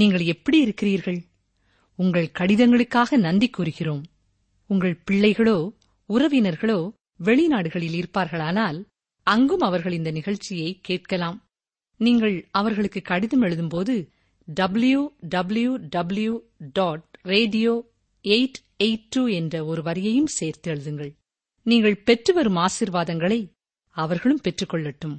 நீங்கள் எப்படி இருக்கிறீர்கள்? உங்கள் கடிதங்களுக்காக நன்றி கூறுகிறோம். உங்கள் பிள்ளைகளோ உறவினர்களோ வெளிநாடுகளில் இருப்பார்களானால் அங்கும் அவர்கள் இந்த நிகழ்ச்சியை கேட்கலாம். நீங்கள் அவர்களுக்கு கடிதம் எழுதும்போது W W W dot radio eight eight two என்ற ஒரு வரியையும் சேர்த்து எழுதுங்கள். நீங்கள் பெற்று வரும் ஆசிர்வாதங்களை அவர்களும் பெற்றுக்கொள்ளட்டும்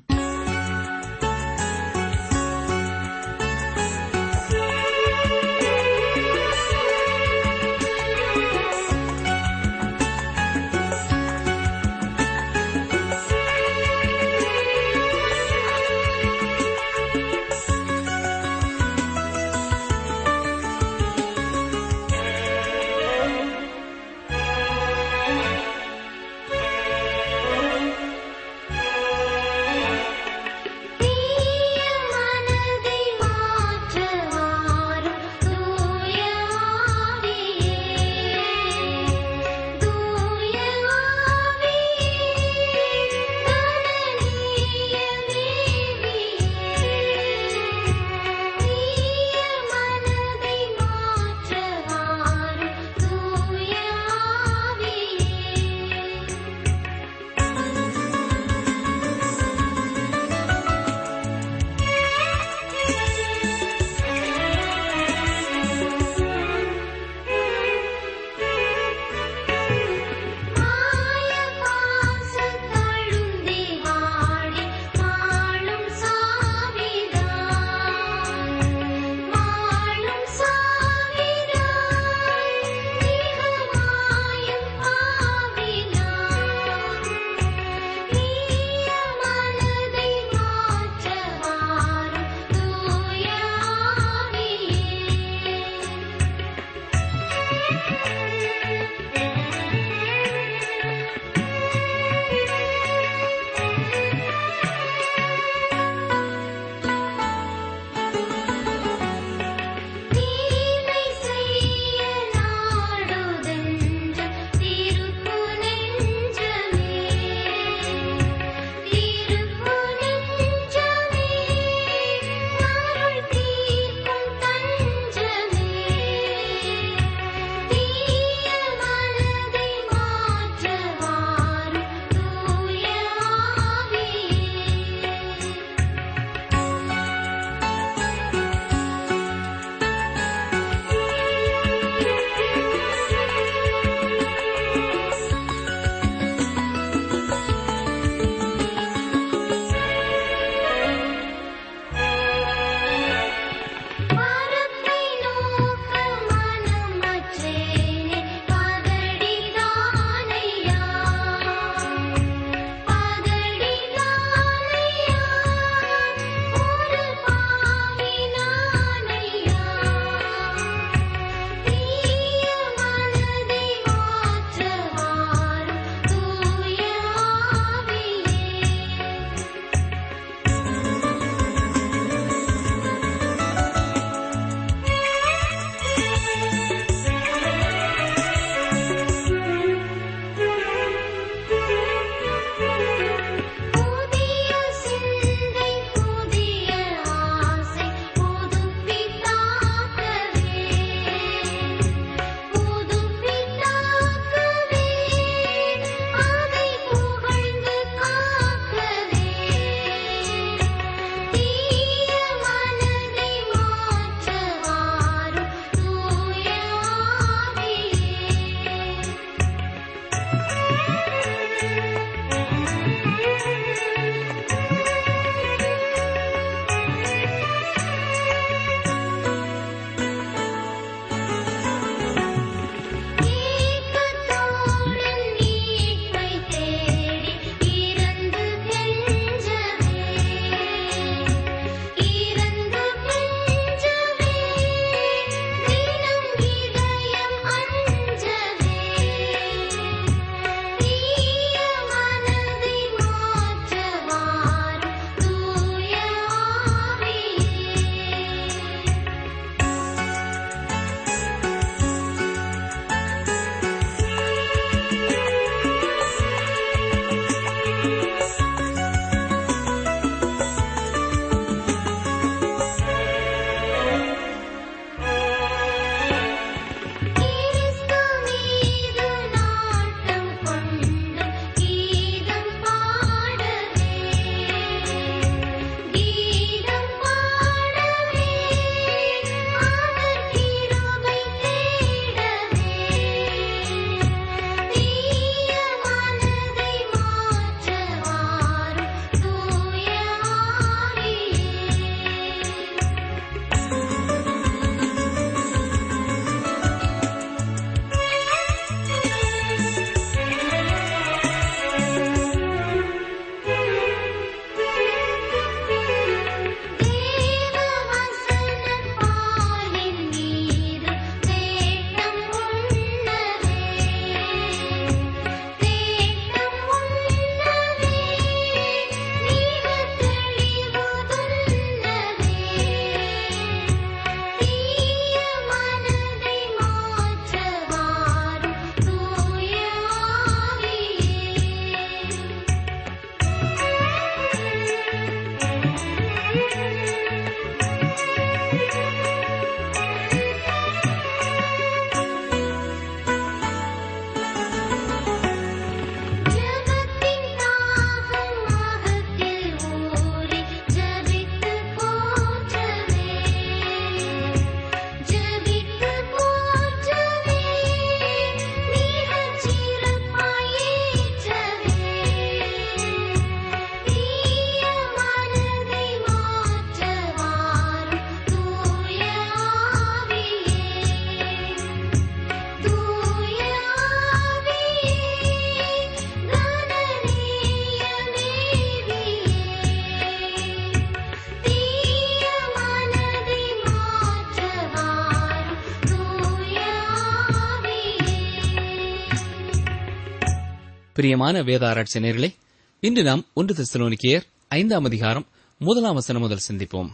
பிரியமான வேதாராய்ச்சியர்களே இன்று நாம் ஒன்று தெசலோனிக்கேயர் ஐந்தாம் அதிகாரம் முதலாம் வசனம் முதல் சிந்திப்போம்.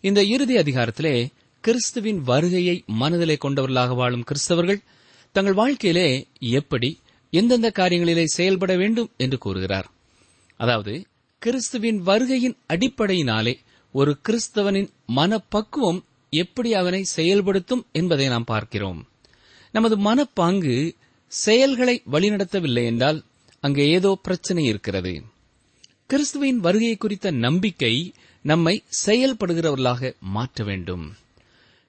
இந்த இறுதி அதிகாரத்திலே கிறிஸ்துவின் வருகையை மனதிலே கொண்டவர்களாக வாழும் கிறிஸ்தவர்கள் தங்கள் வாழ்க்கையிலே எப்படி எந்தெந்த காரியங்களிலே செயல்பட வேண்டும் என்று கூறுகிறார். அதாவது கிறிஸ்துவின் வருகையின் அடிப்படையினாலே ஒரு கிறிஸ்தவனின் மனப்பக்குவம் எப்படி அவனை செயல்படுத்தும் என்பதை நாம் பார்க்கிறோம். நமது மனப்பாங்கு செயல்களை வழிநடத்தவில்லை என்றால் அங்கே ஏதோ பிரச்சனை இருக்கிறது. கிறிஸ்துவின் வருகை குறித்த நம்பிக்கை நம்மை செயல்படுகிறவர்களாக மாற்ற வேண்டும்.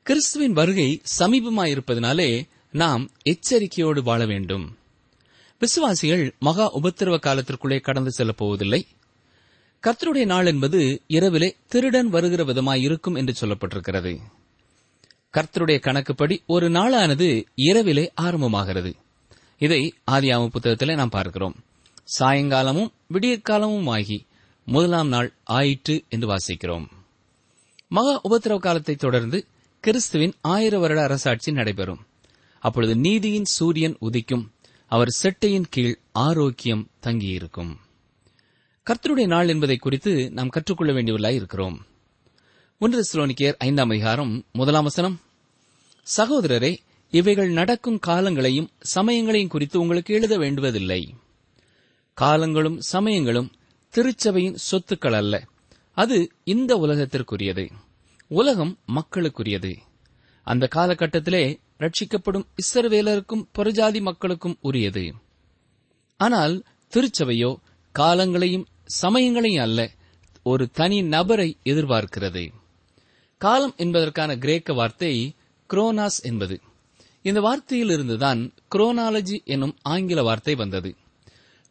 கிறிஸ்துவின் வருகை சமீபமாயிருப்பதனாலே நாம் எச்சரிக்கையோடு வாழ வேண்டும். விசுவாசிகள் மகா உபத்திரவ காலத்திற்குள்ளே கடந்து செல்லப் போவதில்லை. கர்த்தருடைய நாள் என்பது இரவிலே திருடன் வருகிற விதமாய் இருக்கும் என்று சொல்லப்பட்டிருக்கிறது. கர்த்தருடைய கணக்குப்படி ஒரு நாளானது இரவிலே ஆரம்பமாகிறது. இதை ஆதியாம புத்தகத்திலே நாம் பார்க்கிறோம். சாயங்காலமும் விடியற்காலமும் ஆகி முதலாம் நாள் ஆயிற்று என்று வாசிக்கிறோம். மகா உபத்திரவ காலத்தை தொடர்ந்து கிறிஸ்துவின் ஆயிர வருட அரசாட்சி நடைபெறும். அப்பொழுது நீதியின் சூரியன் உதிக்கும். அவர் செட்டையின் கீழ் ஆரோக்கியம் தங்கியிருக்கும். கர்த்தருடைய நாள் என்பதை குறித்து நாம் கற்றுக்கொள்ள வேண்டியவர்களாய் இருக்கிறோம். ஒன்று தெசலோனிக்கேயர் ஐந்தாம் அதிகாரம் முதலாம் வசனம். சகோதரரே இவைகள் நடக்கும் காலங்களையும் சமயங்களையும் குறித்து உங்களுக்கு எழுத வேண்டுவதில்லை. காலங்களும் சமயங்களும் திருச்சபையின் சொத்துக்கள் அல்ல. அது இந்த உலகத்திற்குரியது. உலகம் மக்களுக்குரியது. அந்த காலகட்டத்திலே ரட்சிக்கப்படும் இஸ்ரவேலருக்கும் புறஜாதி மக்களுக்கும் உரியது. ஆனால் திருச்சபையோ காலங்களையும் சமயங்களையும் அல்ல ஒரு தனி நபரை எதிர்பார்க்கிறது. காலம் என்பதற்கான கிரேக்க வார்த்தை குரோனாஸ் என்பது. இந்த வார்த்தையில் இருந்துதான் குரோனாலஜி என்னும் ஆங்கில வார்த்தை வந்தது.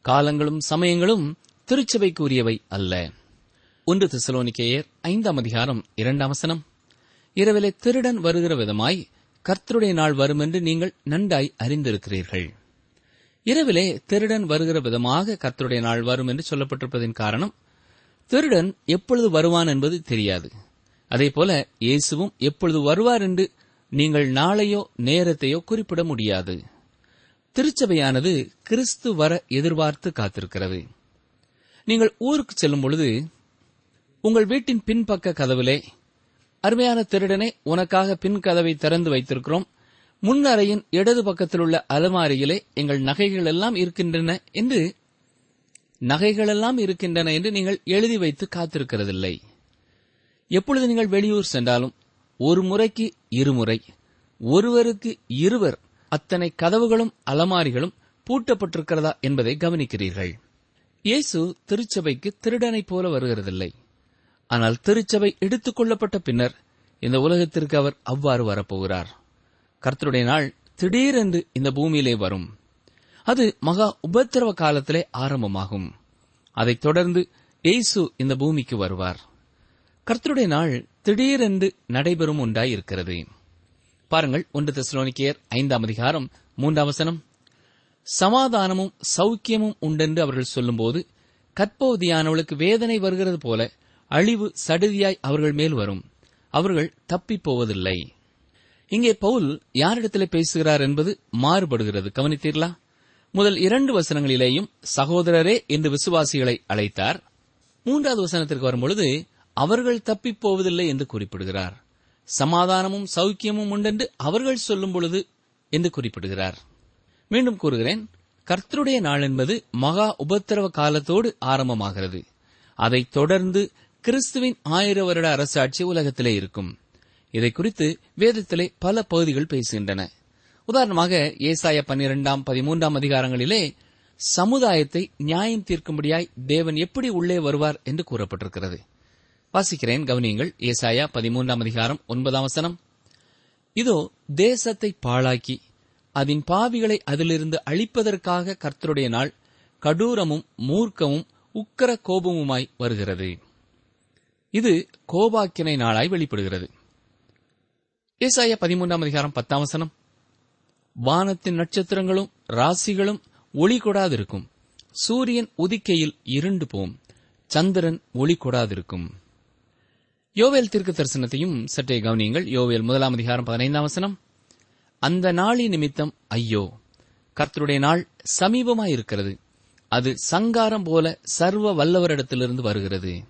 காலங்களும் சமயங்களும் திருச்சபைக்குரியவை அல்ல. ஒன்று திசலோனிக்கேயர் ஐந்தாம் அதிகாரம் இரண்டாம் வசனம். இரவிலே திருடன் வருகிற விதமாய் கர்த்தருடைய நாள் வரும் என்று நீங்கள் நன்றாய் அறிந்திருக்கிறீர்கள். இரவிலே திருடன் வருகிற விதமாக கர்த்தருடைய நாள் வரும் என்று சொல்லப்பட்டிருப்பதின் காரணம் திருடன் எப்பொழுது வருவான் என்பது தெரியாது. அதேபோல இயேசுவும் எப்பொழுது வருவார் என்று நீங்கள் நாளையோ நேரத்தையோ குறிப்பிட முடியாது. திருச்சபையானது கிறிஸ்து வர எதிர்பார்த்து காத்திருக்கிறது. நீங்கள் ஊருக்கு செல்லும் பொழுது உங்கள் வீட்டின் பின்பக்க கதவிலே அருமையான திருடனே உனக்காக பின் கதவை திறந்து வைத்திருக்கிறோம். முன் அறையின் இடது பக்கத்தில் உள்ள அலமாரியிலே எங்கள் நகைகள் எல்லாம் இருக்கின்றன என்று நகைகளெல்லாம் இருக்கின்றன என்று நீங்கள் எழுதி வைத்து காத்திருக்கிறதில்லை. எப்பொழுது நீங்கள் வெளியூர் சென்றாலும் ஒரு முறைக்கு இருமுறை ஒருவருக்கு இருவர் அத்தனை கதவுகளும் அலமாரிகளும் பூட்டப்பட்டிருக்கிறதா என்பதை கவனிக்கிறீர்கள். இயேசு திருச்சபைக்கு திருடனைப் போல வருகிறதில்லை. ஆனால் திருச்சபை எடுத்துக் கொள்ளப்பட்ட பின்னர் இந்த உலகத்திற்கு அவர் அவ்வாறு வரப்போகிறார். கர்த்தருடைய நாள் திடீரென்று இந்த பூமியிலே வரும். அது மகா உபத்திரவ காலத்திலே ஆரம்பமாகும். அதைத் தொடர்ந்து இயேசு இந்த பூமிக்கு வருவார். கர்த்தருடைய நாள் திடீரென்று நடைபெறும் உண்டாயிருக்கிறது பாருங்கள் ஒன்று தெசலோனிக்கேயர் ஐந்தாம் அதிகாரம் மூன்றாம் வசனம். சமாதானமும் சௌக்கியமும் உண்டென்று அவர்கள் சொல்லும்போது கற்போதியானவளுக்கு வேதனை வருகிறது போல அழிவு சடுதியாய் அவர்கள் மேல் வரும். அவர்கள் தப்பிப் போவதில்லை இங்கே பவுல் யாரிடத்திலே பேசுகிறார் என்பது மாறுபடுகிறது. கவனித்தீர்களா? முதல் இரண்டு வசனங்களிலேயும் சகோதரரே என்று விசுவாசிகளை அழைத்தார். மூன்றாவது வசனத்திற்கு வரும்பொழுது அவர்கள் தப்பிப் போவதில்லை என்று குறிப்பிடுகிறார். சமாதானமும் சௌக்கியமும் உண்டென்று அவர்கள் சொல்லும் பொழுது என்று குறிப்பிடுகிறார். மீண்டும் கூறுகிறேன் கர்த்தருடைய நாள் என்பது மகா உபத்திரவ காலத்தோடு ஆரம்பமாகிறது. அதைத் தொடர்ந்து கிறிஸ்துவின் ஆயிர வருட அரசாட்சி உலகத்திலே இருக்கும். இதை குறித்து வேதத்திலே பல பகுதிகள் பேசுகின்றன. உதாரணமாக ஏசாய பன்னிரெண்டாம் பதிமூன்றாம் அதிகாரங்களிலே சமுதாயத்தை நியாயம் தீர்க்கும்படியாய் தேவன் எப்படி உள்ளே வருவார் என்று கூறப்பட்டிருக்கிறது. வாசிக்கிறேன். கவனியங்கள். ஏசாயா பதிமூன்றாம் அதிகாரம் ஒன்பதாம் வசனம். இதோ தேசத்தை பாழாக்கி அதன் பாவிகளை அதிலிருந்து அழிப்பதற்காக கர்த்தருடைய நாள் கடூரமும் மூர்க்கமும் உக்கர கோபமுமாய் வருகிறது. இது கோபாக்கினை நாளாய் வெளிப்படுகிறது. ஏசாயா பதிமூன்றாம் அதிகாரம் பத்தாம் வசனம். வானத்தின் நட்சத்திரங்களும் ராசிகளும் ஒளி கொடாதிருக்கும். சூரியன் உதிக்கையில் இருண்டு போம் சந்திரன் ஒளி கொடாதிருக்கும். யோவேல் தீர்க்க தரிசனத்தையும் சற்றே கவனியுங்கள். யோவேல் முதலாம் அதிகாரம் பதினைந்தாம் வசனம். அந்த நாளின் நிமித்தம் ஐயோ கர்த்தருடைய நாள் சமீபமாயிருக்கிறது. அது சங்காரம் போல சர்வ வல்லவரிடத்திலிருந்து வருகிறது.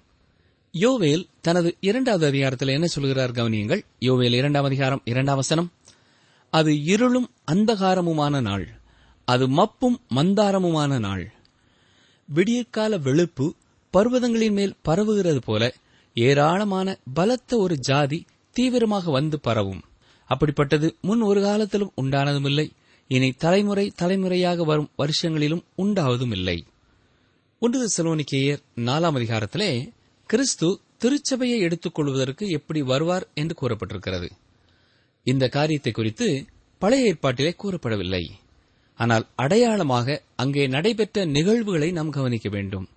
யோவேல் தனது இரண்டாவது அதிகாரத்தில் என்ன சொல்கிறார் கவனியுங்கள். யோவேல் இரண்டாம் அதிகாரம் இரண்டாம் வசனம். அது இருளும் அந்தகாரமுமான நாள். அது மப்பும் மந்தாரமுமான நாள். விடியற்கால வெளுப்பு பர்வதங்களின் மேல் பரவுகிறது போல ஏராளமான பலத்த ஒரு ஜாதி தீவிரமாக வந்து பரவும். அப்படிப்பட்டது முன் ஒரு காலத்திலும் உண்டானதுமில்லை. இனி தலைமுறை தலைமுறையாக வரும் வருஷங்களிலும் உண்டாவதும் இல்லை ஒன்று செலோனிக்கேயர் நாலாம் அதிகாரத்திலே கிறிஸ்து திருச்சபையை எடுத்துக் கொள்வதற்கு எப்படி வருவார் என்று கூறப்பட்டிருக்கிறது. இந்த காரியத்தை குறித்து பழைய ஏற்பாட்டிலே கூறப்படவில்லை. ஆனால் அடையாளமாக அங்கே நடைபெற்ற நிகழ்வுகளை நாம் கவனிக்க வேண்டும்.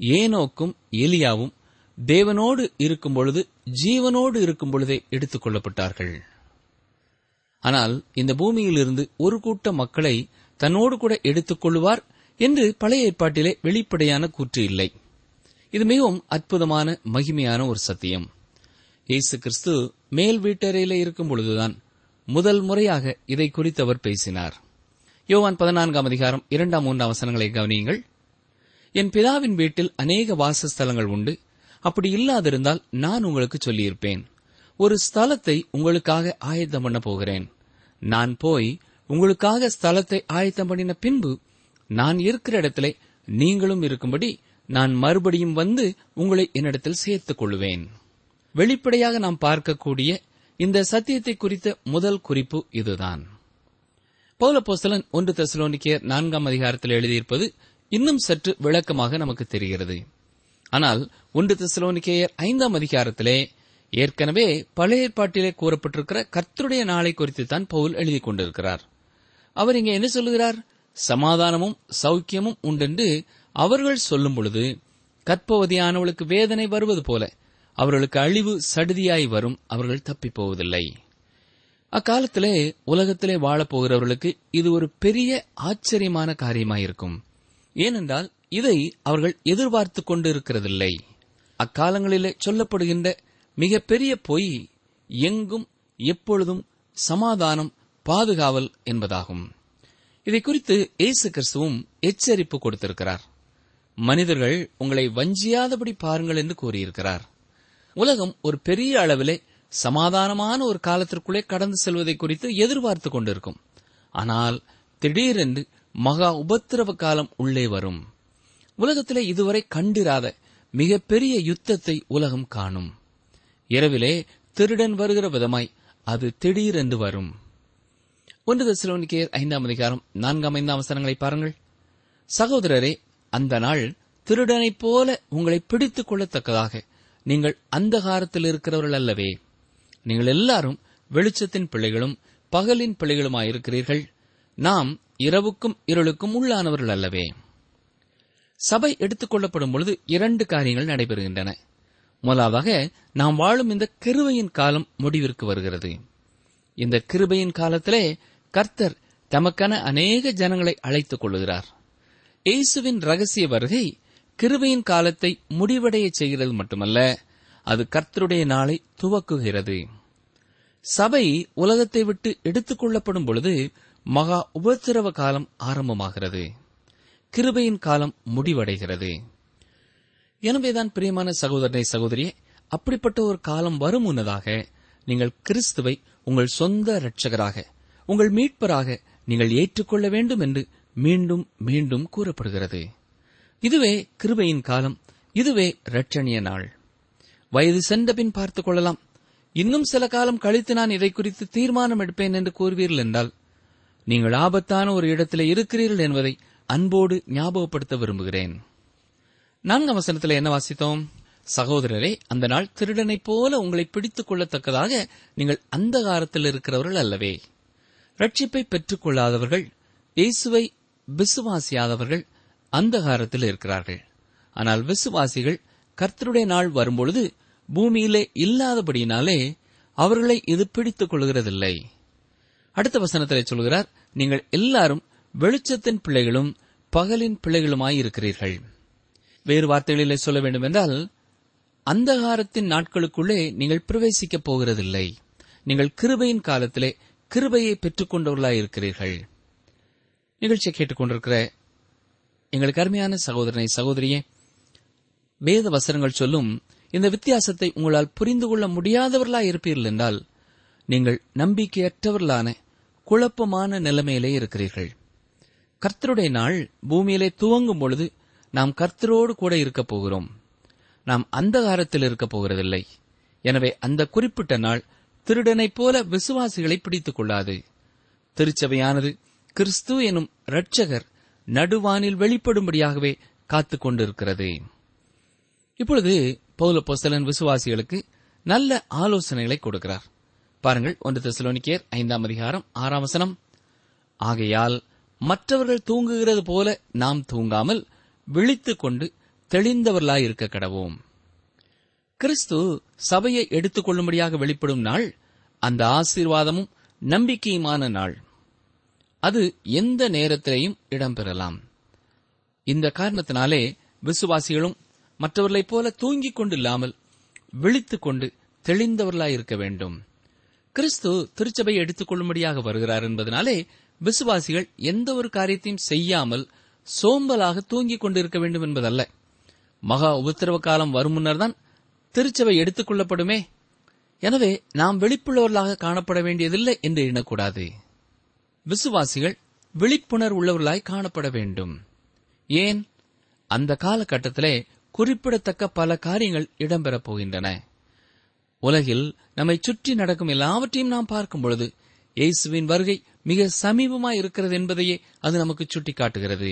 ஏனோக்கும் எலியாவும் தேவனோடு இருக்கும் பொழுது ஜீவனோடு இருக்கும் பொழுதே எடுத்துக் கொள்ளப்பட்டார்கள். ஆனால் இந்த பூமியிலிருந்து ஒரு கூட்ட மக்களை தன்னோடு கூட எடுத்துக் கொள்ளுவார் என்று பழைய ஏற்பாட்டிலே வெளிப்படையான கூற்று இல்லை. இது மிகவும் அற்புதமான மகிமையான ஒரு சத்தியம். இயேசு கிறிஸ்து மேல் வீட்டறையிலே இருக்கும் பொழுதுதான் முதல் முறையாக இதை குறித்து அவர் பேசினார். யோவான் பதினான்காம் அதிகாரம் இரண்டாம் மூன்றாம் வசனங்களை கவனியுங்கள். என் பிதாவின் வீட்டில் அநேக வாசஸ்தலங்கள் உண்டு. அப்படி இல்லாதிருந்தால் நான் உங்களுக்கு சொல்லியிருப்பேன். ஒரு ஸ்தலத்தை உங்களுக்காக ஆயத்தம் பண்ண போகிறேன். நான் போய் உங்களுக்காக ஸ்தலத்தை ஆயத்தம் பண்ணின பின்பு நான் இருக்கிற இடத்திலே நீங்களும் இருக்கும்படி நான் மறுபடியும் வந்து உங்களை என்னிடத்தில் சேர்த்துக் கொள்வேன். வெளிப்படையாக நாம் பார்க்கக்கூடிய இந்த சத்தியத்தை குறித்த முதல் குறிப்பு இதுதான். பௌலப்போஸ்தலன் ஒன்று தசலோனிக்கியர் நான்காம் அதிகாரத்தில் எழுதியிருப்பது இன்னும் சற்று விளக்கமாக நமக்கு தெரிகிறது. ஆனால் ஒன்று திசலோனிக்கேயர் ஐந்தாம் அதிகாரத்திலே ஏற்கனவே பழைய ஏற்பாட்டிலே கூறப்பட்டிருக்கிற கர்த்தருடைய நாளை குறித்து தான் பவுல் எழுதிக் கொண்டிருக்கிறார். அவர் இங்கே என்ன சொல்லுகிறார்? சமாதானமும் சௌக்கியமும் உண்டென்று அவர்கள் சொல்லும் பொழுது கற்பவதியானவளுக்கு வேதனை வருவது போல அவர்களுக்கு அழிவு சடுதியாய் வரும் அவர்கள் தப்பிப் போவதில்லை அக்காலத்திலே உலகத்திலே வாழப்போகிறவர்களுக்கு இது ஒரு பெரிய ஆச்சரியமான காரியமாயிருக்கும். ஏனென்றால் இதை அவர்கள் எதிர்பார்த்துக் கொண்டிருக்கிறதில்லை. அக்காலங்களிலே சொல்லப்படுகின்ற மிகப்பெரிய பொய் எங்கும் எப்பொழுதும் சமாதானம் பாதுகாவல் என்பதாகும். இதை குறித்து இயேசு கிறிஸ்துவும் எச்சரிப்பு கொடுத்திருக்கிறார். மனிதர்கள் உங்களை வஞ்சியாதபடி பாருங்கள் என்று கூறியிருக்கிறார். உலகம் ஒரு பெரிய அளவிலே சமாதானமான ஒரு காலத்திற்குள்ளே கடந்து செல்வதை குறித்து எதிர்பார்த்து கொண்டிருக்கும். ஆனால் திடீரென்று மகா உபத்திரவ காலம் உள்ளே வரும். உலகத்திலே இதுவரை கண்டிராத மிகப்பெரிய யுத்தத்தை உலகம் காணும். இரவிலே திருடன் வருகிற விதமாய் அது திடீரென்று வரும். ஒன்று தெசலோனிக்கேயர் ஐந்தாம் அதிகாரம் நான்காம் ஐந்தாம் அவசரங்களை பாருங்கள். சகோதரரே அந்த நாள் திருடனைப் போல உங்களை பிடித்துக் கொள்ளத்தக்கதாக நீங்கள் அந்தகாரத்தில் இருக்கிறவர்கள் அல்லவே. நீங்கள் எல்லாரும் வெளிச்சத்தின் பிள்ளைகளும் பகலின் பிள்ளைகளுமாயிருக்கிறீர்கள். நாம் இரவுக்கும் இருளுக்கும் உள்ளானவர்கள் அல்லவே. சபை எடுத்துக்கொள்ளப்படும் பொழுது இரண்டு காரியங்கள் நடைபெறுகின்றன. முதலாவதாக நாம் வாழும் இந்த கிருபையின் காலம் முடிவிற்கு வருகிறது. இந்த கிருபையின் காலத்திலே கர்த்தர் தமக்கான அநேக ஜனங்களை அழைத்துக் கொள்கிறார் இயேசுவின் ரகசிய வருகை கிருபையின் காலத்தை முடிவடையச் செய்கிறது மட்டுமல்ல அது கர்த்தருடைய நாளை துவக்குகிறது. சபை உலகத்தை விட்டு எடுத்துக் கொள்ளப்படும் பொழுது மகா உபத்திரவ காலம் ஆரம்பமாகிறது. கிருபையின் காலம் முடிவடைகிறது. எனவேதான் பிரியமான சகோதரனை சகோதரியே அப்படிப்பட்ட ஒரு காலம் வரும் முன்னதாக நீங்கள் கிறிஸ்துவை உங்கள் சொந்த இரட்சகராக உங்கள் மீட்பராக நீங்கள் ஏற்றுக்கொள்ள வேண்டும் என்று மீண்டும் மீண்டும் கூறப்படுகிறது. இதுவே கிருபையின் காலம் இதுவே இரட்சணிய நாள். வயது சென்ற பின் பார்த்துக் கொள்ளலாம். இன்னும் சில காலம் கழித்து நான் இதை குறித்து தீர்மானம் எடுப்பேன் என்று கூறுவீர்கள் என்றால் நீங்கள் ஆபத்தான ஒரு இடத்திலே இருக்கிறீர்கள் என்பதை அன்போடு ஞாபகப்படுத்த விரும்புகிறேன். நான்காம் வசனத்தில் என்ன வாசித்தோம்? சகோதரரே அந்த நாள் திருடனைப் போல உங்களை பிடித்துக் கொள்ளத்தக்கதாக நீங்கள் அந்தகாரத்தில் இருக்கிறவர்கள் அல்லவே. ரட்சிப்பை பெற்றுக் கொள்ளாதவர்கள் இயேசுவை விசுவாசியாதவர்கள் அந்தகாரத்தில் இருக்கிறார்கள். ஆனால் விசுவாசிகள் கர்த்தருடைய நாள் வரும்பொழுது பூமியிலே இல்லாதபடியினாலே அவர்களை இது பிடித்துக் கொள்கிறதில்லை. அடுத்த வசனத்தில் சொல்கிறார் நீங்கள் எல்லாரும் வெளிச்சத்தின் பிள்ளைகளும் பகலின் பிள்ளைகளுமாயிருக்கிறீர்கள் வேறு வார்த்தைகளிலே சொல்ல வேண்டுமென்றால் அந்தகாரத்தின் நாட்களுக்குள்ளே நீங்கள் பிரவேசிக்கப் போகிறதில்லை. நீங்கள் கிருபையின் காலத்திலே கிருபையை பெற்றுக்கொண்டவர்களாயிருக்கிறீர்கள் இருக்கிறீர்கள். நிகழ்ச்சியை கேட்டுக்கொண்டிருக்கிற எங்களுக்கு அருமையான சகோதரனை சகோதரியே வேத வசனங்கள் சொல்லும் இந்த வித்தியாசத்தை உங்களால் புரிந்து கொள்ள முடியாதவர்களாய் இருப்பீர்கள் என்றால் நீங்கள் நம்பிக்கையற்றவர்களான குழப்பமான நிலைமையிலே இருக்கிறீர்கள். கர்த்தருடைய நாள் பூமியிலே துவங்கும் பொழுது நாம் கர்த்தரோடு கூட இருக்கப் போகிறோம். நாம் அந்தகாரத்தில் இருக்கப் போகிறதில்லை. எனவே அந்த குறிப்பிட்ட நாள் திருடனைப் போல விசுவாசிகளை பிடித்துக் கொள்ளாது. திருச்சபையானது கிறிஸ்து எனும் இரட்சகர் நடுவானில் வெளிப்படும்படியாகவே காத்துக் கொண்டிருக்கிறது. இப்பொழுது பௌல பொசலன் விசுவாசிகளுக்கு நல்ல ஆலோசனைகளை கொடுக்கிறார். பாருங்கள் ஒன்று திசலோனிக்கேர் ஐந்தாம் அதிகாரம் ஆறாம் வசனம். ஆகையால் மற்றவர்கள் தூங்குகிறது போல நாம் தூங்காமல் விழித்துக் கொண்டு தெளிந்தவர்களாயிருக்க கடவோம். கிறிஸ்து சபையை எடுத்துக் கொள்ளும்படியாக வெளிப்படும் நாள் அந்த ஆசீர்வாதமும் நம்பிக்கையுமான நாள். அது எந்த நேரத்திலேயும் இடம்பெறலாம். இந்த காரணத்தினாலே விசுவாசிகளும் மற்றவர்களைப் போல தூங்கிக் கொண்டில்லாமல் விழித்துக் கொண்டு தெளிந்தவர்களாயிருக்க வேண்டும். கிறிஸ்து திருச்சபையை எடுத்துக் கொள்ளும்படியாக வருகிறார் என்பதனாலே விசுவாசிகள் எந்த ஒரு காரியத்தையும் செய்யாமல் சோம்பலாக தூங்கிக் கொண்டிருக்க வேண்டும் என்பதல்ல. மகா உபத்திரவ காலம் வரும் முன்னர்தான் திருச்சபை எடுத்துக் கொள்ளப்படுமே. எனவே நாம் வெளிப்புள்ளவர்களாக காணப்பட வேண்டியதில்லை என்று எண்ணக்கூடாது. விசுவாசிகள் விழிப்புணர்வு உள்ளவர்களாய் காணப்பட வேண்டும். ஏன்? அந்த காலகட்டத்திலே குறிப்பிடத்தக்க பல காரியங்கள் இடம்பெறப் போகின்றன. உலகில் நம்மை சுற்றி நடக்கும் எல்லாவற்றையும் நாம் பார்க்கும் பொழுது இயேசுவின் வருகை மிக சமீபமாய் இருக்கிறது என்பதையே அது நமக்கு சுட்டிக்காட்டுகிறது.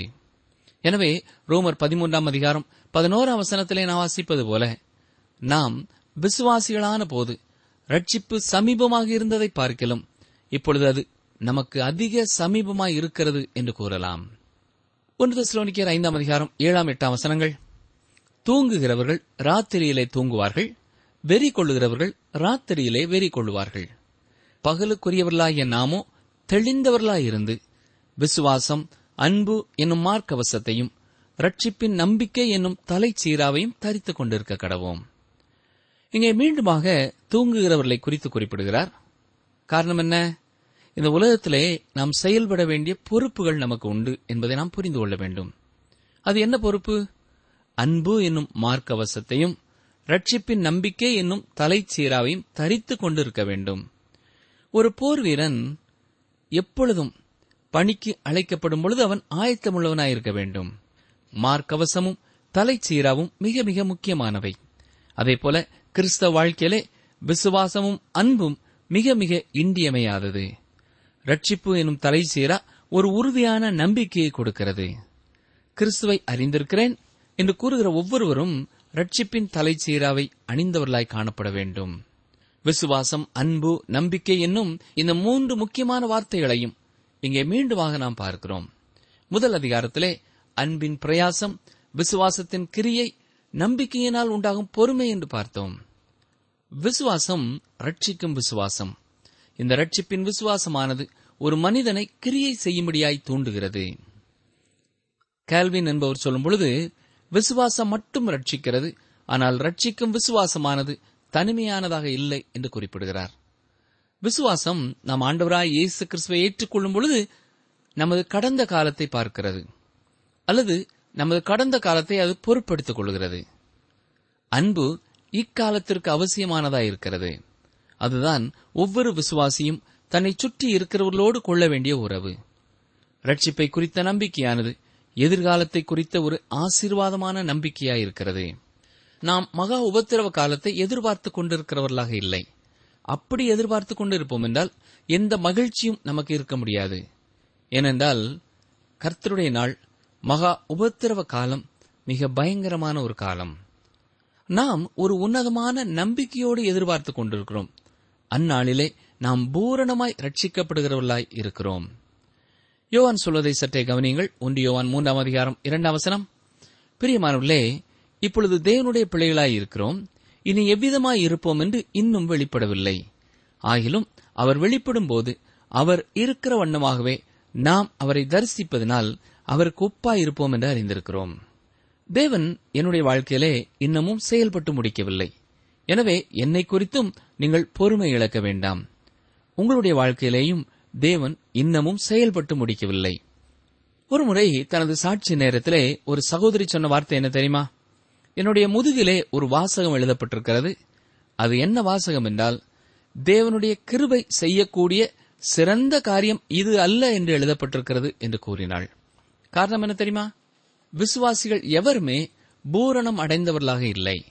எனவே ரோமர் பதிமூன்றாம் அதிகாரம் பதினோராம் வசனத்திலே நான் வாசிப்பது போல நாம் விசுவாசிகளான போது ரட்சிப்பு சமீபமாக இருந்ததை பார்க்கலாம் இப்பொழுது அது நமக்கு அதிக சமீபமாய் இருக்கிறது என்று கூறலாம். ஒன்று தெசலோனிக்கேயர் ஐந்தாம் அதிகாரம் ஏழாம் எட்டாம் வசனங்கள் தூங்குகிறவர்கள் ராத்திரியிலே தூங்குவார்கள் வெறி கொள்ளுகிறவர்கள் ராத்திரியிலே வெறி கொள்ளுவார்கள். பகலுக்குரியவர்களாகிய நாமோ தெளிந்தவர்களாயிருந்து விசுவாசம் அன்பு என்னும் மார்க்கவசத்தையும் ரட்சிப்பின் நம்பிக்கை என்னும் தலைச்சீராவையும் தரித்துக் கொண்டிருக்க கடவோம். இங்கே மீண்டுமாக தூங்குகிறவர்களை குறித்து குறிப்பிடுகிறார். காரணம் என்ன? இந்த உலகத்திலே நாம் செயல்பட வேண்டிய பொறுப்புகள் நமக்கு உண்டு என்பதை நாம் புரிந்து கொள்ள வேண்டும். அது என்ன பொறுப்பு? அன்பு என்னும் மார்க்கவசத்தையும் ரட்சிப்பின் நம்பிக்கை என்னும் தலைச்சீராவையும் தரித்துக் கொண்டிருக்க வேண்டும். ஒரு போர் வீரன் எப்பொழுதும் பணிக்கு அழைக்கப்படும் பொழுது அவன் ஆயத்தமுள்ளவனாயிருக்க வேண்டும். மார்க்கவசமும் தலைச்சீராவும் மிக மிக முக்கியமானவை. அதேபோல கிறிஸ்தவ வாழ்க்கையிலே விசுவாசமும் அன்பும் மிக மிக இன்றியமையாதது. ரட்சிப்பு எனும் தலைச்சீரா ஒரு உறுதியான நம்பிக்கையை கொடுக்கிறது. கிறிஸ்துவை அறிந்திருக்கிறேன் என்று கூறுகிற ஒவ்வொருவரும் ரட்சிப்பின் தலைச்சீராவை அணிந்தவர்களாய் காணப்பட வேண்டும். விசுவாசம் அன்பு நம்பிக்கை என்னும் இந்த மூன்று முக்கியமான வார்த்தைகளையும் இங்கே மீண்டுமாக நாம் பார்க்கிறோம். முதல் அதிகாரத்திலே அன்பின் பிரயாசம் விசுவாசத்தின் கிரியை நம்பிக்கையினால் உண்டாகும் பொறுமை என்று பார்த்தோம். விசுவாசம் ரட்சிக்கும் விசுவாசம். இந்த ரட்சிப்பின் விசுவாசமானது ஒரு மனிதனை கிரியை செய்யும்படியாய் தூண்டுகிறது. கேல்வின் என்பவர் சொல்லும் பொழுது விசுவாசம் மட்டும் ரட்சிக்கிறது ஆனால் ரட்சிக்கும் விசுவாசமானது தனிமையானதாக இல்லை என்று குறிப்பிடுகிறார். விசுவாசம் நாம் ஆண்டவராய் இயேசு கிறிஸ்துவை ஏற்றுக்கொள்ளும் பொழுது நமது கடந்த காலத்தை பார்க்கிறது. அல்லது நமது கடந்த காலத்தை அது பொருட்படுத்திக் கொள்கிறது. அன்பு இக்காலத்திற்கு அவசியமானதாக இருக்கிறது. அதுதான் ஒவ்வொரு விசுவாசியும் தன்னை சுற்றி இருக்கிறவர்களோடு கொள்ள வேண்டிய உறவு. ரட்சிப்பை குறித்த நம்பிக்கையானது எதிர்காலத்தை குறித்த ஒரு ஆசீர்வாதமான நம்பிக்கையாயிருக்கிறது நாம் மகா உபத்திரவ காலத்தை எதிர்பார்த்துக் கொண்டிருக்கிறவர்களாக இல்லை. அப்படி எதிர்பார்த்துக் கொண்டிருப்போம் என்றால் எந்த மகிழ்ச்சியும் நமக்கு இருக்க முடியாது. ஏனென்றால் கர்த்தருடைய நாள் மகா உபத்திரவ காலம் மிக பயங்கரமான ஒரு காலம். நாம் ஒரு உன்னதமான நம்பிக்கையோடு எதிர்பார்த்துக் கொண்டிருக்கிறோம். அந்நாளிலே நாம் பூரணமாய் ரட்சிக்கப்படுகிறவர்களாய் இருக்கிறோம். யோவான் சொல்வதை சற்றே கவனியுங்கள். ஒன்று யோவான் மூன்றாம் அதிகாரம் இரண்டாம் வசனம். பிரியமானவர்களே இப்பொழுது தேவனுடைய பிள்ளைகளாய் இருக்கிறோம். இனி எவ்விதமாய் இருப்போம் என்று இன்னும் வெளிப்படவில்லை. ஆகிலும் அவர் வெளிப்படும் போது அவர் இருக்கிற வண்ணமாகவே நாம் அவரை தரிசிப்பதனால் அவருக்கு ஒப்பாய் இருப்போம் என்று அறிந்திருக்கிறோம். தேவன் என்னுடைய வாழ்க்கையிலே இன்னமும் செயல்பட்டு முடிக்கவில்லை. எனவே என்னை குறித்தும் நீங்கள் பொறுமை இழக்க வேண்டாம். உங்களுடைய வாழ்க்கையிலேயும் தேவன் இன்னமும் செயல்பட்டு முடிக்கவில்லை. ஒருமுறை தனது சாட்சி நேரத்திலே ஒரு சகோதரி சொன்ன வார்த்தை என்ன தெரியுமா? என்னுடைய முதுகிலே ஒரு வாசகம் எழுதப்பட்டிருக்கிறது. அது என்ன வாசகம் என்றால் தேவனுடைய கிருபை செய்யக்கூடிய சிறந்த காரியம் இது அல்ல என்று எழுதப்பட்டிருக்கிறது என்று கூறினாள். காரணம் என்ன தெரியுமா? விசுவாசிகள் எவருமே பூரணம் அடைந்தவர்களாக இல்லை.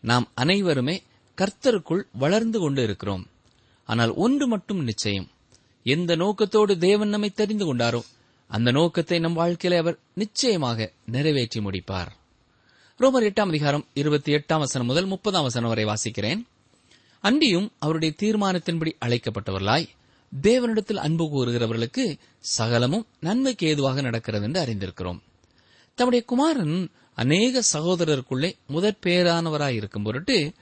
நாம் அனைவருமே கர்த்தருக்குள் வளர்ந்து கொண்டு இருக்கிறோம். ஆனால் ஒன்று மட்டும் நிச்சயம். எந்த நோக்கத்தோடு தேவன் நம்மை தெரிந்து கொண்டாரோ அந்த நோக்கத்தை நம் வாழ்க்கையில் அவர் நிச்சயமாக நிறைவேற்றி முடிப்பார். ரோமர் எட்டாம் அதிகாரம் இருபத்தி எட்டாம் வசனம் முதல் முப்பதாம் வசனம் வரை வாசிக்கிறேன். அன்றியும் அவருடைய தீர்மானத்தின்படி அழைக்கப்பட்டவர்களாய் தேவனிடத்தில் அன்பு கூறுகிறவர்களுக்கு சகலமும் நன்மைக்கு ஏதுவாக நடக்கிறது என்று அறிந்திருக்கிறோம். தம்முடைய குமாரன் அநேக சகோதரருக்குள்ளே முதற் பேரானவராய் இருக்கும் பொருட்டு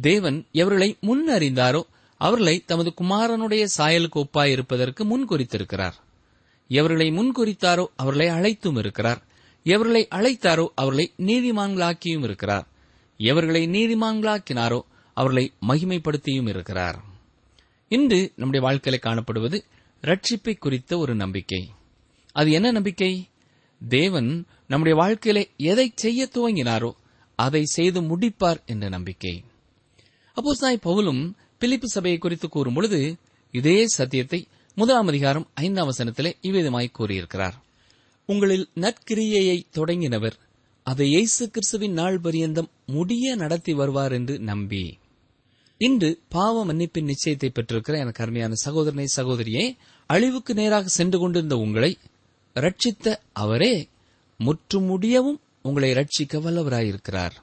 தேவன் எவர்களை முன் அறிந்தாரோ அவர்களை தமது குமாரனுடைய சாயலுக்கு ஒப்பாய் இருப்பதற்கு முன் குறித்திருக்கிறார் எவர்களை முன் குறித்தாரோ அவர்களை அழைத்தும் இருக்கிறார். எவர்களை அழைத்தாரோ அவர்களை நீதிமான்களாக்கியும் இருக்கிறார். எவர்களை நீதிமான்களாக்கினாரோ அவர்களை மகிமைப்படுத்தியும் இருக்கிறார். இன்று நம்முடைய வாழ்க்கையில காணப்படுவது ரட்சிப்பை குறித்த ஒரு நம்பிக்கை. அது என்ன நம்பிக்கை? தேவன் நம்முடைய வாழ்க்கையில எதை செய்ய துவங்கினாரோ அதை செய்து முடிப்பார் என்ற நம்பிக்கை. அப்போஸ்தாய் பவுலும் பிலிப்பு சபையை குறித்து கூறும் பொழுது இதே சத்தியத்தை முதலாம் அதிகாரம் ஐந்தாம் வசனத்திலே இவ்விதமாய் கூறியிருக்கிறார். உங்களில் நற்கிரியையை தொடங்கினவர். அதை இயேசு கிறிஸ்துவின் நாள் பரியந்தம் முடிய நடத்தி வருவார் என்று நம்பி. இன்று பாவ மன்னிப்பின் நிச்சயத்தை பெற்றிருக்கிற எனக்கு அருமையான சகோதரனை சகோதரியே அழிவுக்கு நேராக சென்று கொண்டிருந்த உங்களை ரட்சித்த அவரே முற்றுமுடியவும் உங்களை ரட்சிக்க வல்லவராயிருக்கிறார்.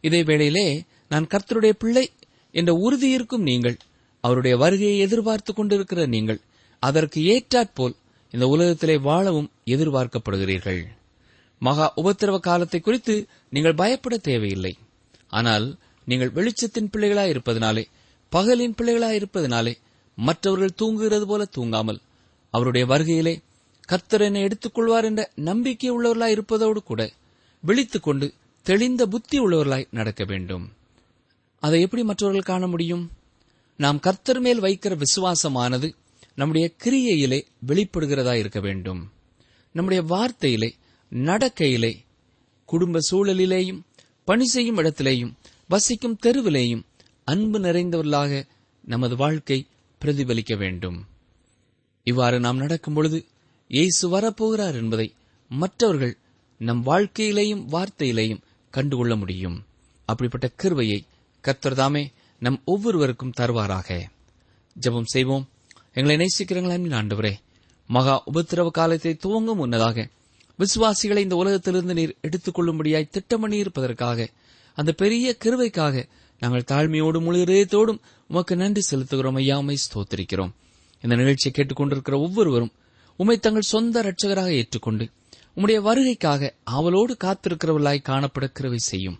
இதே வேளையிலே நான் கர்த்தருடைய பிள்ளை என்ற உறுதி இருக்கும் நீங்கள் அவருடைய வருகையை எதிர்பார்த்துக் கொண்டிருக்கிற நீங்கள் அதற்கு ஏற்றாற்போல் இந்த உலகத்திலே வாழவும் எதிர்பார்க்கப்படுகிறீர்கள். மகா உபத்திரவ காலத்தை குறித்து நீங்கள் பயப்பட தேவையில்லை. ஆனால் நீங்கள் வெளிச்சத்தின் பிள்ளைகளாய் இருப்பதனாலே பகலின் பிள்ளைகளாய் இருப்பதனாலே மற்றவர்கள் தூங்குகிறது போல தூங்காமல் அவருடைய வருகையிலே கர்த்தர் என்னை எடுத்துக் கொள்வார் என்ற நம்பிக்கை உள்ளவர்களாய் இருப்பதோடு கூட விழித்துக் கொண்டு தெளிந்த புத்தி உள்ளவர்களாய் நடக்க வேண்டும். அதை எப்படி மற்றவர்கள் காண முடியும்? நாம் கர்த்தர் மேல் வைக்கிற விசுவாசமானது நம்முடைய கிரியையிலே வெளிப்படுகிறதா இருக்க வேண்டும். நம்முடைய வார்த்தையிலே நடக்கையிலே குடும்ப சூழலிலேயும் பணி செய்யும் இடத்திலேயும் வசிக்கும் தெருவிலேயும் அன்பு நிறைந்தவர்களாக நமது வாழ்க்கை பிரதிபலிக்க வேண்டும். இவ்வாறு நாம் நடக்கும் பொழுது இயேசு வரப்போகிறார் என்பதை மற்றவர்கள் நம் வாழ்க்கையிலேயும் வார்த்தையிலேயும் கண்டுகொள்ள முடியும். அப்படிப்பட்ட கிருவையை கர்த்தர்தாமே நம் ஒவ்வொருவருக்கும் தருவாராக. ஜெபம் செய்வோம். எங்களை நேசிக்கிறீங்களா ஆண்டவரே? மகா உபத்திரவ காலத்தை துவங்கும் முன்னதாக விசுவாசிகளை இந்த உலகத்திலிருந்து நீர் எடுத்துக்கொள்ளும்படியாய் திட்டமணி இருப்பதற்காக அந்த பெரிய கிருவைக்காக நாங்கள் தாழ்மையோடும் முழு இதயத்தோடும் உமக்கு நன்றி செலுத்துகிறோம். ஐயா ஸ்தோத்திருக்கிறோம். இந்த நிகழ்ச்சியை கேட்டுக்கொண்டிருக்கிற ஒவ்வொருவரும் உமை தங்கள் சொந்த ரட்சகராக ஏற்றுக்கொண்டு உம்முடைய வருகைக்காக ஆவலோடு காத்திருக்கிறவர்களாய் காணப்பட கிருவை செய்யும்.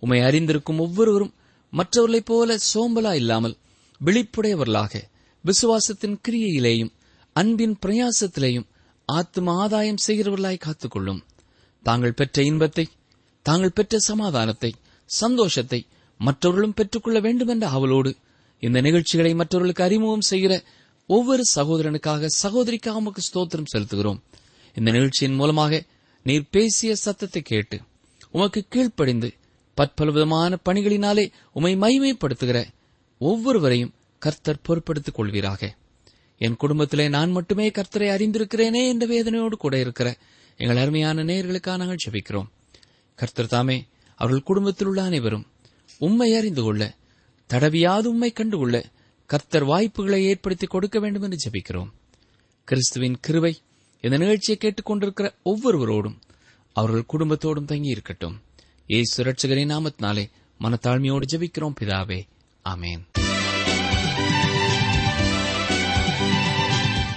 உம்மை அறிந்திருக்கும் ஒவ்வொருவரும் மற்றவர்களைப் போல சோம்பலா இல்லாமல் விழிப்புடையவர்களாக விசுவாசத்தின் கிரியையிலேயும் அன்பின் பிரயாசத்திலேயும் ஆத்ம ஆதாயம் செய்கிறவர்களாய் காத்துக்கொள்ளும். தாங்கள் பெற்ற இன்பத்தை தாங்கள் பெற்ற சமாதானத்தை சந்தோஷத்தை மற்றவர்களும் பெற்றுக்கொள்ள வேண்டும் என்ற அவளோடு இந்த நிகழ்ச்சிகளை மற்றவர்களுக்கு அறிமுகம் செய்கிற ஒவ்வொரு சகோதரனுக்காக சகோதரிக்காக உமக்கு ஸ்தோத்திரம் செலுத்துகிறோம். இந்த நிகழ்ச்சியின் மூலமாக நீர் பேசிய சத்தத்தை கேட்டு உமக்கு கீழ்ப்படிந்து பற்பல விதமான பணிகளினாலே உமை மைமைப்படுத்துகிற ஒவ்வொருவரையும் கர்த்தர் பொறுப்படுத்திக் கொள்வீராக. என் குடும்பத்திலே நான் மட்டுமே கர்த்தரை அறிந்திருக்கிறேனே என்ற வேதனையோடு கூட இருக்கிற எங்கள் அருமையான நேயர்களுக்காக நாங்கள் ஜெபிக்கிறோம். கர்த்தர் தாமே அவர்கள் குடும்பத்தில் உள்ள அனைவரும் உம்மை அறிந்து கொள்ள தடவியாது உண்மை கண்டுகொள்ள கர்த்தர் வாய்ப்புகளை ஏற்படுத்தி கொடுக்க வேண்டும் என்று ஜெபிக்கிறோம். கிறிஸ்துவின் கிருவை இந்த நிகழ்ச்சியை கேட்டுக்கொண்டிருக்கிற ஒவ்வொருவரோடும் அவர்கள் குடும்பத்தோடும் தங்கி இருக்கட்டும். ஏசு ரட்சகரின் நாமத்தினாலே மனத்தாழ்மையோடு ஜெபிக்கிறோம் பிதாவே. ஆமேன்.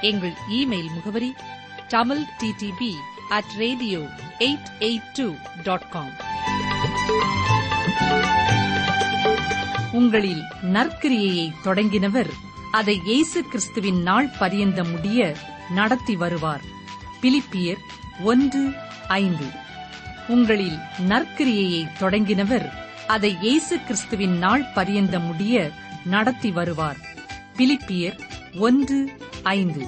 எங்கள் இமெயில் முகவரி Tamil DTP at radio eight eight two dot com உங்களில் நற்கிரியையை தொடங்கினவர் அதை இயேசு கிறிஸ்துவின் நாள் பரியந்த முடிய நடத்தி வருவார். பிலிப்பியர் ஒன்று ஐந்து. உங்களில் நற்கிரியையை தொடங்கினவர் அதை இயேசு கிறிஸ்துவின் நாள் பரியந்த முடிய நடத்தி வருவார். பிலிப்பியர் ஒன்று ஐந்து